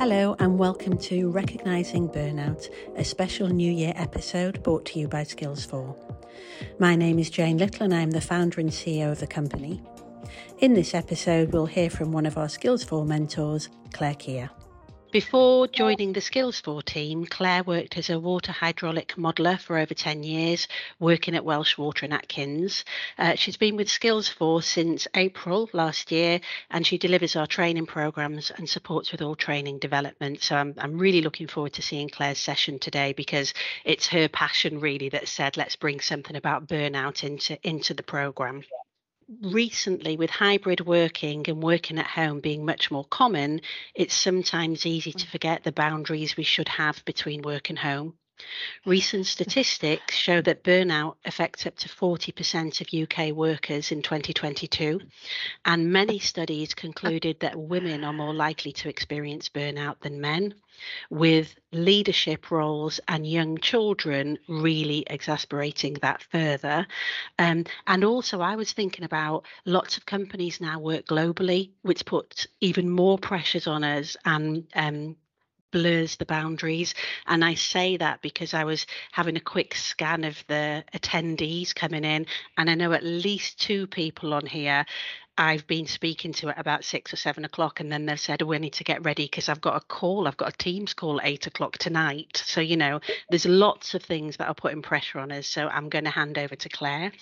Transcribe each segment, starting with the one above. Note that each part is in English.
Hello, and welcome to Recognising Burnout, a special New Year episode brought to you by Skills4. My name is Jane Little, and I'm the founder and CEO of the company. In this episode, we'll hear from one of our Skills4 mentors, Clare Keir. Before joining the Skills4 team, Clare worked as a water hydraulic modeller for over 10 years, working at Welsh Water and Atkins. Uh, she's been with Skills4 since April last year, and she delivers our training programs and supports with all training development. So I'm, I'm really looking forward to seeing Clare's session today because it's her passion really that said, let's bring something about burnout into, into the program recently, with hybrid working and working at home being much more common, it's sometimes easy to mm. forget the boundaries we should have between work and home. Recent statistics show that burnout affects up to 40% of UK workers in 2022, and many studies concluded that women are more likely to experience burnout than men, with leadership roles and young children really exasperating that further. Um, and also, I was thinking about lots of companies now work globally, which puts even more pressures on us and um, blurs the boundaries. And I say that because I was having a quick scan of the attendees coming in, and I know at least two people on here I've been speaking to at about six or seven o'clock, and then they've said, oh, "We need to get ready because I've got a call. I've got a Teams call at eight o'clock tonight." So you know, there's lots of things that are putting pressure on us. So I'm going to hand over to Clare.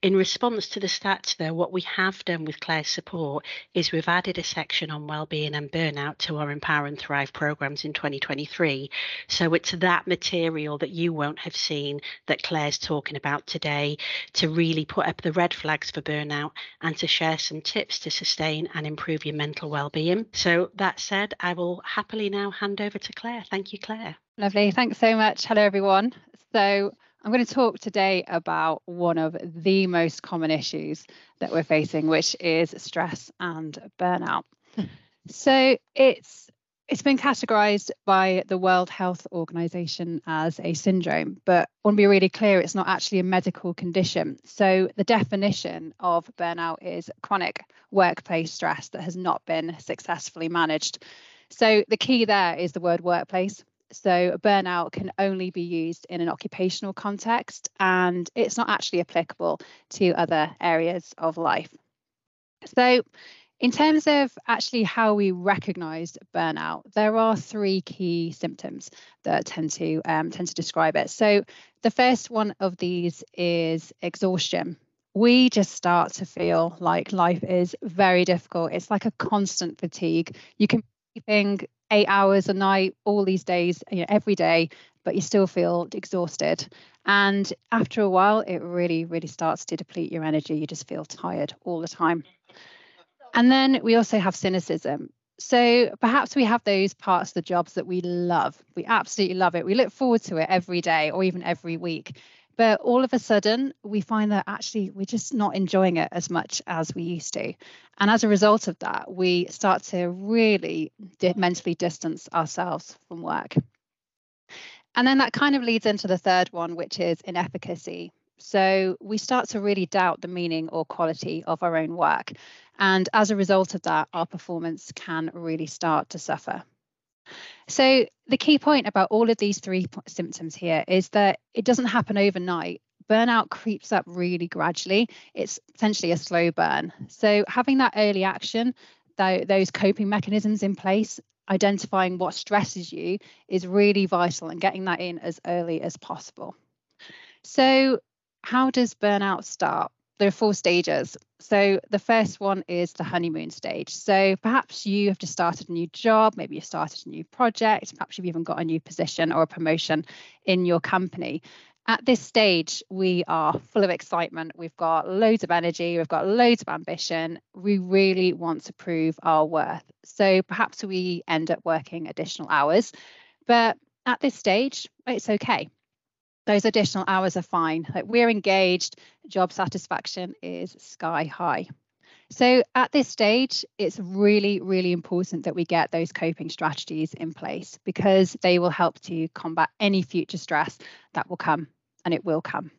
In response to the stats, though, what we have done with Clare's support is we've added a section on well-being and burnout to our Empower and Thrive programs in 2023. So it's that material that you won't have seen that Clare's talking about today to really put up the red flags for burnout and to share some tips to sustain and improve your mental well-being. So that said, I will happily now hand over to Clare. Thank you, Clare. Lovely. Thanks so much. Hello, everyone. So I'm going to talk today about one of the most common issues that we're facing, which is stress and burnout. so it's it's been categorized by the World Health Organization as a syndrome, but I want to be really clear, it's not actually a medical condition. So the definition of burnout is chronic workplace stress that has not been successfully managed. So the key there is the word workplace. So burnout can only be used in an occupational context and it's not actually applicable to other areas of life. So in terms of actually how we recognize burnout, there are three key symptoms that tend to um, tend to describe it. So the first one of these is exhaustion. We just start to feel like life is very difficult. It's like a constant fatigue. You can be sleeping eight hours a night all these days, you know, every day, but you still feel exhausted. And after a while, it really, really starts to deplete your energy. You just feel tired all the time. And then we also have cynicism. So perhaps we have those parts of the jobs that we love. We absolutely love it. We look forward to it every day or even every week. But all of a sudden, we find that actually we're just not enjoying it as much as we used to. And as a result of that, we start to really mentally distance ourselves from work. And then that kind of leads into the third one, which is inefficacy. So we start to really doubt the meaning or quality of our own work. And as a result of that, our performance can really start to suffer. So, the key point about all of these three symptoms here is that it doesn't happen overnight. Burnout creeps up really gradually. It's essentially a slow burn. So, having that early action, those coping mechanisms in place, identifying what stresses you is really vital and getting that in as early as possible. So, how does burnout start? There are four stages. So the first one is the honeymoon stage. So perhaps you have just started a new job, maybe you started a new project, perhaps you've even got a new position or a promotion in your company. At this stage, we are full of excitement. We've got loads of energy, we've got loads of ambition. We really want to prove our worth. So perhaps we end up working additional hours. But at this stage, it's okay those additional hours are fine. Like we're engaged, job satisfaction is sky high. So at this stage, it's really, really important that we get those coping strategies in place because they will help to combat any future stress that will come, and it will come.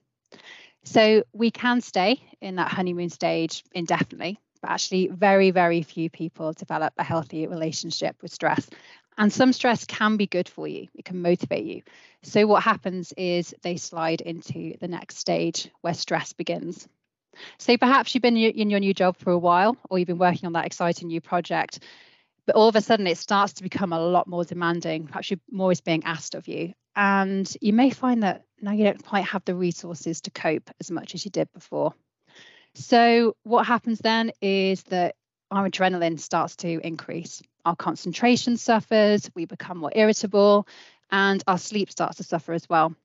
So we can stay in that honeymoon stage indefinitely, but actually, very, very few people develop a healthy relationship with stress. And some stress can be good for you, it can motivate you. So, what happens is they slide into the next stage where stress begins. So, perhaps you've been in your new job for a while, or you've been working on that exciting new project, but all of a sudden it starts to become a lot more demanding. Perhaps you're more is being asked of you. And you may find that now you don't quite have the resources to cope as much as you did before. So, what happens then is that our adrenaline starts to increase. Our concentration suffers, we become more irritable, and our sleep starts to suffer as well.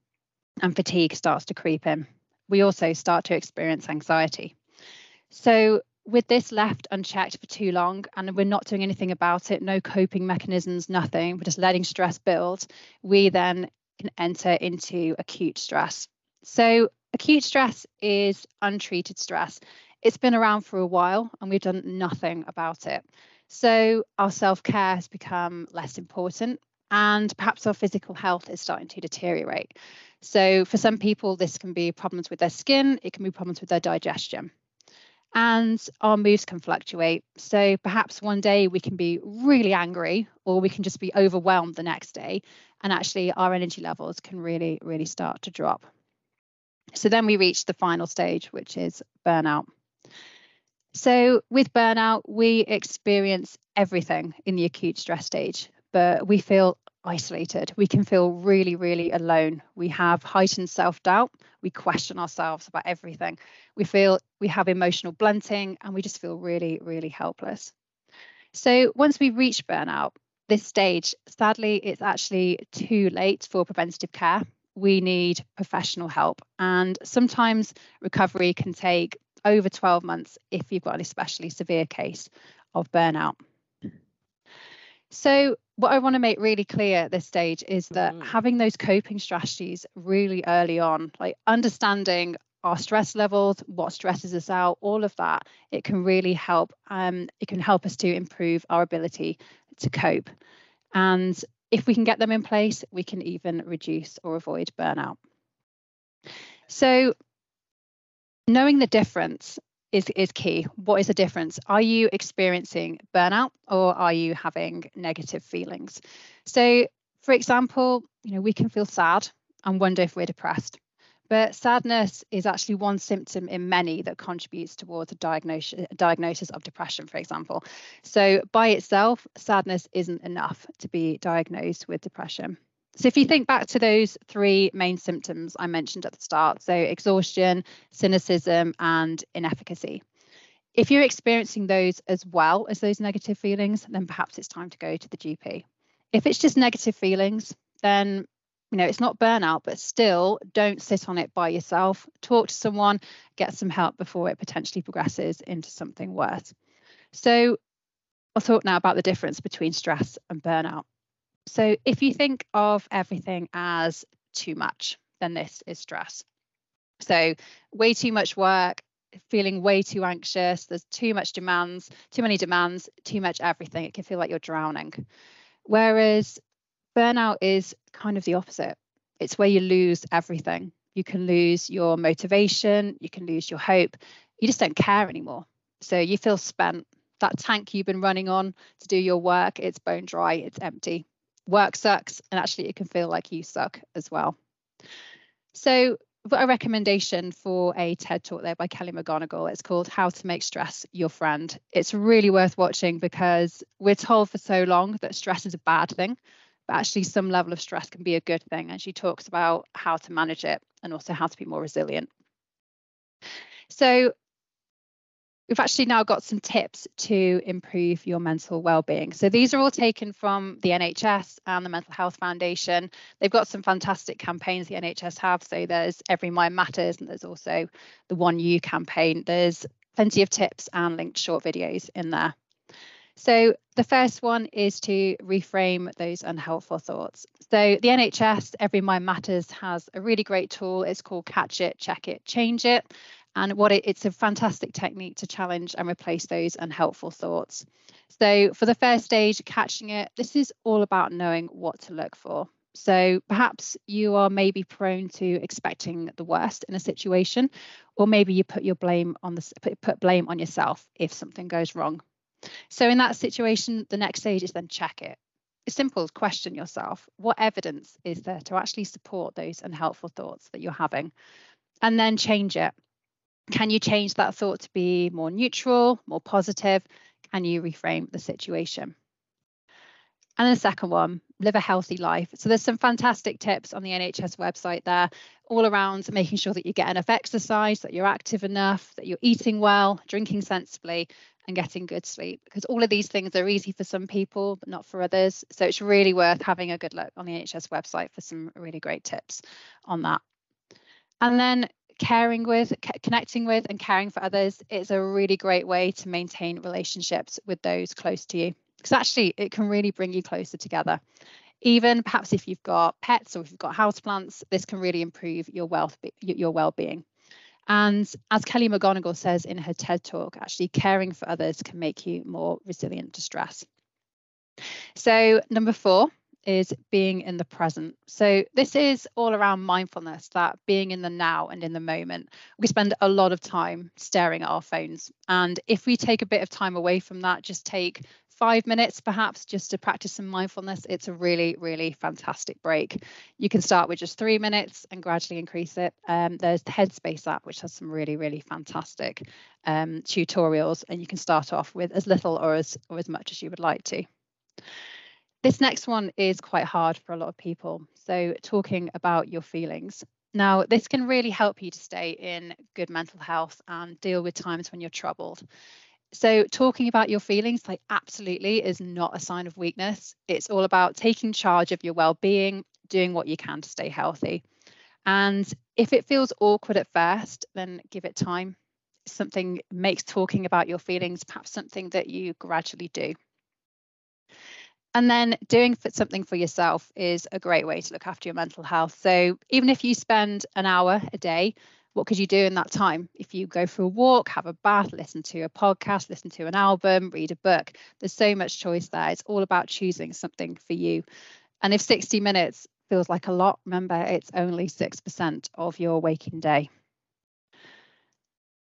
And fatigue starts to creep in. We also start to experience anxiety. So, with this left unchecked for too long and we're not doing anything about it, no coping mechanisms, nothing, we're just letting stress build, we then can enter into acute stress. So, acute stress is untreated stress. It's been around for a while and we've done nothing about it. So, our self care has become less important and perhaps our physical health is starting to deteriorate. So, for some people, this can be problems with their skin, it can be problems with their digestion and our moods can fluctuate. So perhaps one day we can be really angry, or we can just be overwhelmed the next day, and actually our energy levels can really, really start to drop. So then we reach the final stage, which is burnout. So with burnout, we experience everything in the acute stress stage, but we feel isolated. We can feel really, really alone. We have heightened self doubt. We question ourselves about everything. We feel we have emotional blunting and we just feel really, really helpless. So once we reach burnout, this stage, sadly, it's actually too late for preventative care. We need professional help. And sometimes recovery can take over 12 months if you've got an especially severe case of burnout. So, what I want to make really clear at this stage is that mm-hmm. having those coping strategies really early on, like understanding our stress levels, what stresses us out, all of that, it can really help. Um, it can help us to improve our ability to cope. And if we can get them in place, we can even reduce or avoid burnout. So, knowing the difference is is key. What is the difference? Are you experiencing burnout or are you having negative feelings? So, for example, you know, we can feel sad and wonder if we're depressed. But sadness is actually one symptom in many that contributes towards a diagnosis, diagnosis of depression, for example. So, by itself, sadness isn't enough to be diagnosed with depression. So, if you think back to those three main symptoms I mentioned at the start so, exhaustion, cynicism, and inefficacy. If you're experiencing those as well as those negative feelings, then perhaps it's time to go to the GP. If it's just negative feelings, then you know it's not burnout but still don't sit on it by yourself talk to someone get some help before it potentially progresses into something worse so i'll talk now about the difference between stress and burnout so if you think of everything as too much, then this is stress. So way too much work, feeling way too anxious, there's too much demands, too many demands, too much everything. It can feel like you're drowning. Whereas burnout is kind of the opposite. It's where you lose everything. You can lose your motivation, you can lose your hope. You just don't care anymore. So you feel spent. That tank you've been running on to do your work, it's bone dry, it's empty work sucks and actually it can feel like you suck as well. So a recommendation for a TED talk there by Kelly McGonigal. It's called How to Make Stress Your Friend. It's really worth watching because we're told for so long that stress is a bad thing, but actually some level of stress can be a good thing. And she talks about how to manage it and also how to be more resilient. So we've actually now got some tips to improve your mental well-being. So these are all taken from the NHS and the Mental Health Foundation. They've got some fantastic campaigns the NHS have. So there's Every Mind Matters and there's also the One You campaign. There's plenty of tips and linked short videos in there. So the first one is to reframe those unhelpful thoughts. So the NHS Every Mind Matters has a really great tool. It's called Catch It, Check It, Change It. And what it, it's a fantastic technique to challenge and replace those unhelpful thoughts. So for the first stage, catching it, this is all about knowing what to look for. So perhaps you are maybe prone to expecting the worst in a situation, or maybe you put your blame on the put blame on yourself if something goes wrong. So in that situation, the next stage is then check it. it's simple question yourself what evidence is there to actually support those unhelpful thoughts that you're having? And then change it. Can you change that thought to be more neutral, more positive? Can you reframe the situation? And the second one, live a healthy life. So there's some fantastic tips on the NHS website there, all around making sure that you get enough exercise, that you're active enough, that you're eating well, drinking sensibly, and getting good sleep. Because all of these things are easy for some people, but not for others. So it's really worth having a good look on the NHS website for some really great tips on that. And then caring with, connecting with, and caring for others is a really great way to maintain relationships with those close to you because actually it can really bring you closer together. Even perhaps if you've got pets or if you've got houseplants, this can really improve your wealth, your well-being. And as Kelly McGonigal says in her TED talk, actually caring for others can make you more resilient to stress. So number four is being in the present. So this is all around mindfulness, that being in the now and in the moment. We spend a lot of time staring at our phones. And if we take a bit of time away from that, just take five minutes perhaps just to practice some mindfulness, it's a really, really fantastic break. You can start with just three minutes and gradually increase it. Um, there's the Headspace app, which has some really, really fantastic um, tutorials, and you can start off with as little or as, or as much as you would like to. This next one is quite hard for a lot of people. So, talking about your feelings. Now, this can really help you to stay in good mental health and deal with times when you're troubled. So, talking about your feelings, like absolutely, is not a sign of weakness. It's all about taking charge of your well being, doing what you can to stay healthy. And if it feels awkward at first, then give it time. Something makes talking about your feelings perhaps something that you gradually do. And then doing something for yourself is a great way to look after your mental health. So even if you spend an hour a day what could you do in that time? If you go for a walk, have a bath, listen to a podcast, listen to an album, read a book, there's so much choice there. It's all about choosing something for you. And if 60 minutes feels like a lot, remember it's only 6% of your waking day.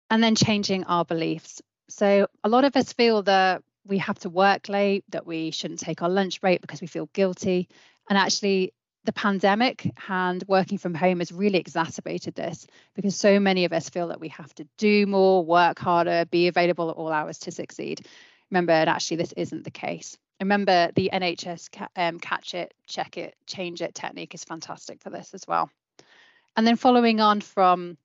And then changing our beliefs. So a lot of us feel that we have to work late, that we shouldn't take our lunch break because we feel guilty. And actually, the pandemic and working from home has really exacerbated this because so many of us feel that we have to do more, work harder, be available at all hours to succeed. Remember, and actually, this isn't the case. Remember, the NHS um, catch it, check it, change it technique is fantastic for this as well. And then following on from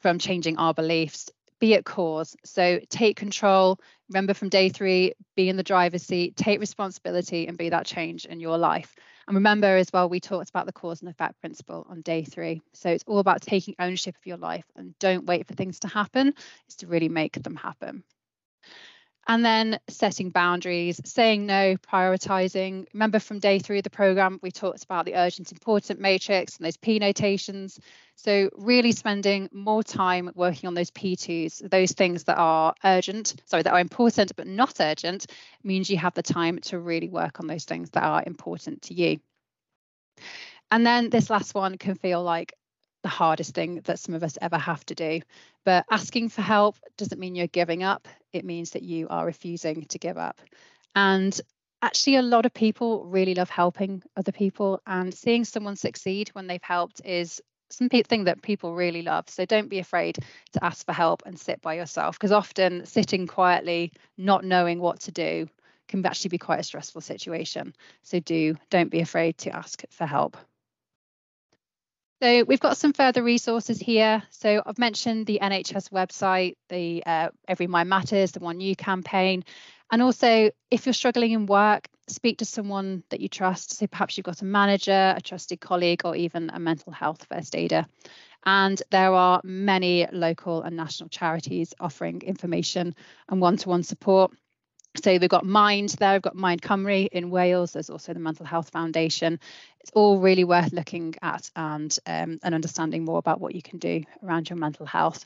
from changing our beliefs, be at cause. So take control. Remember from day three, be in the driver's seat, take responsibility and be that change in your life. And remember as well, we talked about the cause and effect principle on day three. So it's all about taking ownership of your life and don't wait for things to happen, it's to really make them happen. And then setting boundaries, saying no, prioritizing. Remember from day three of the program, we talked about the urgent important matrix and those P notations. So, really spending more time working on those P2s, those things that are urgent, sorry, that are important but not urgent, means you have the time to really work on those things that are important to you. And then this last one can feel like the hardest thing that some of us ever have to do. But asking for help doesn't mean you're giving up, it means that you are refusing to give up. And actually, a lot of people really love helping other people, and seeing someone succeed when they've helped is something that people really love. So don't be afraid to ask for help and sit by yourself because often sitting quietly, not knowing what to do, can actually be quite a stressful situation. So do don't be afraid to ask for help. So we've got some further resources here. So I've mentioned the NHS website, the uh, Every Mind Matters, the One You campaign. And also, if you're struggling in work, speak to someone that you trust. So perhaps you've got a manager, a trusted colleague, or even a mental health first aider. And there are many local and national charities offering information and one to one support. So we've got Mind there, we've got Mind Cymru in Wales. There's also the Mental Health Foundation. It's all really worth looking at and um, and understanding more about what you can do around your mental health.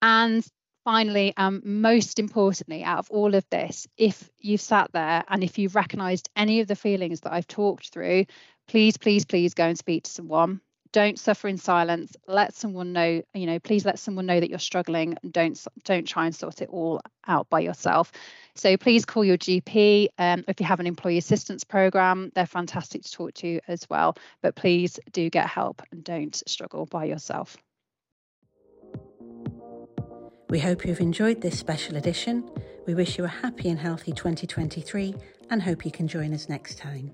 And finally, um, most importantly, out of all of this, if you've sat there and if you've recognised any of the feelings that I've talked through, please, please, please go and speak to someone. Don't suffer in silence. Let someone know, you know, please let someone know that you're struggling. And don't don't try and sort it all out by yourself. So please call your GP. Um, if you have an employee assistance program, they're fantastic to talk to as well. But please do get help and don't struggle by yourself. We hope you've enjoyed this special edition. We wish you a happy and healthy 2023 and hope you can join us next time.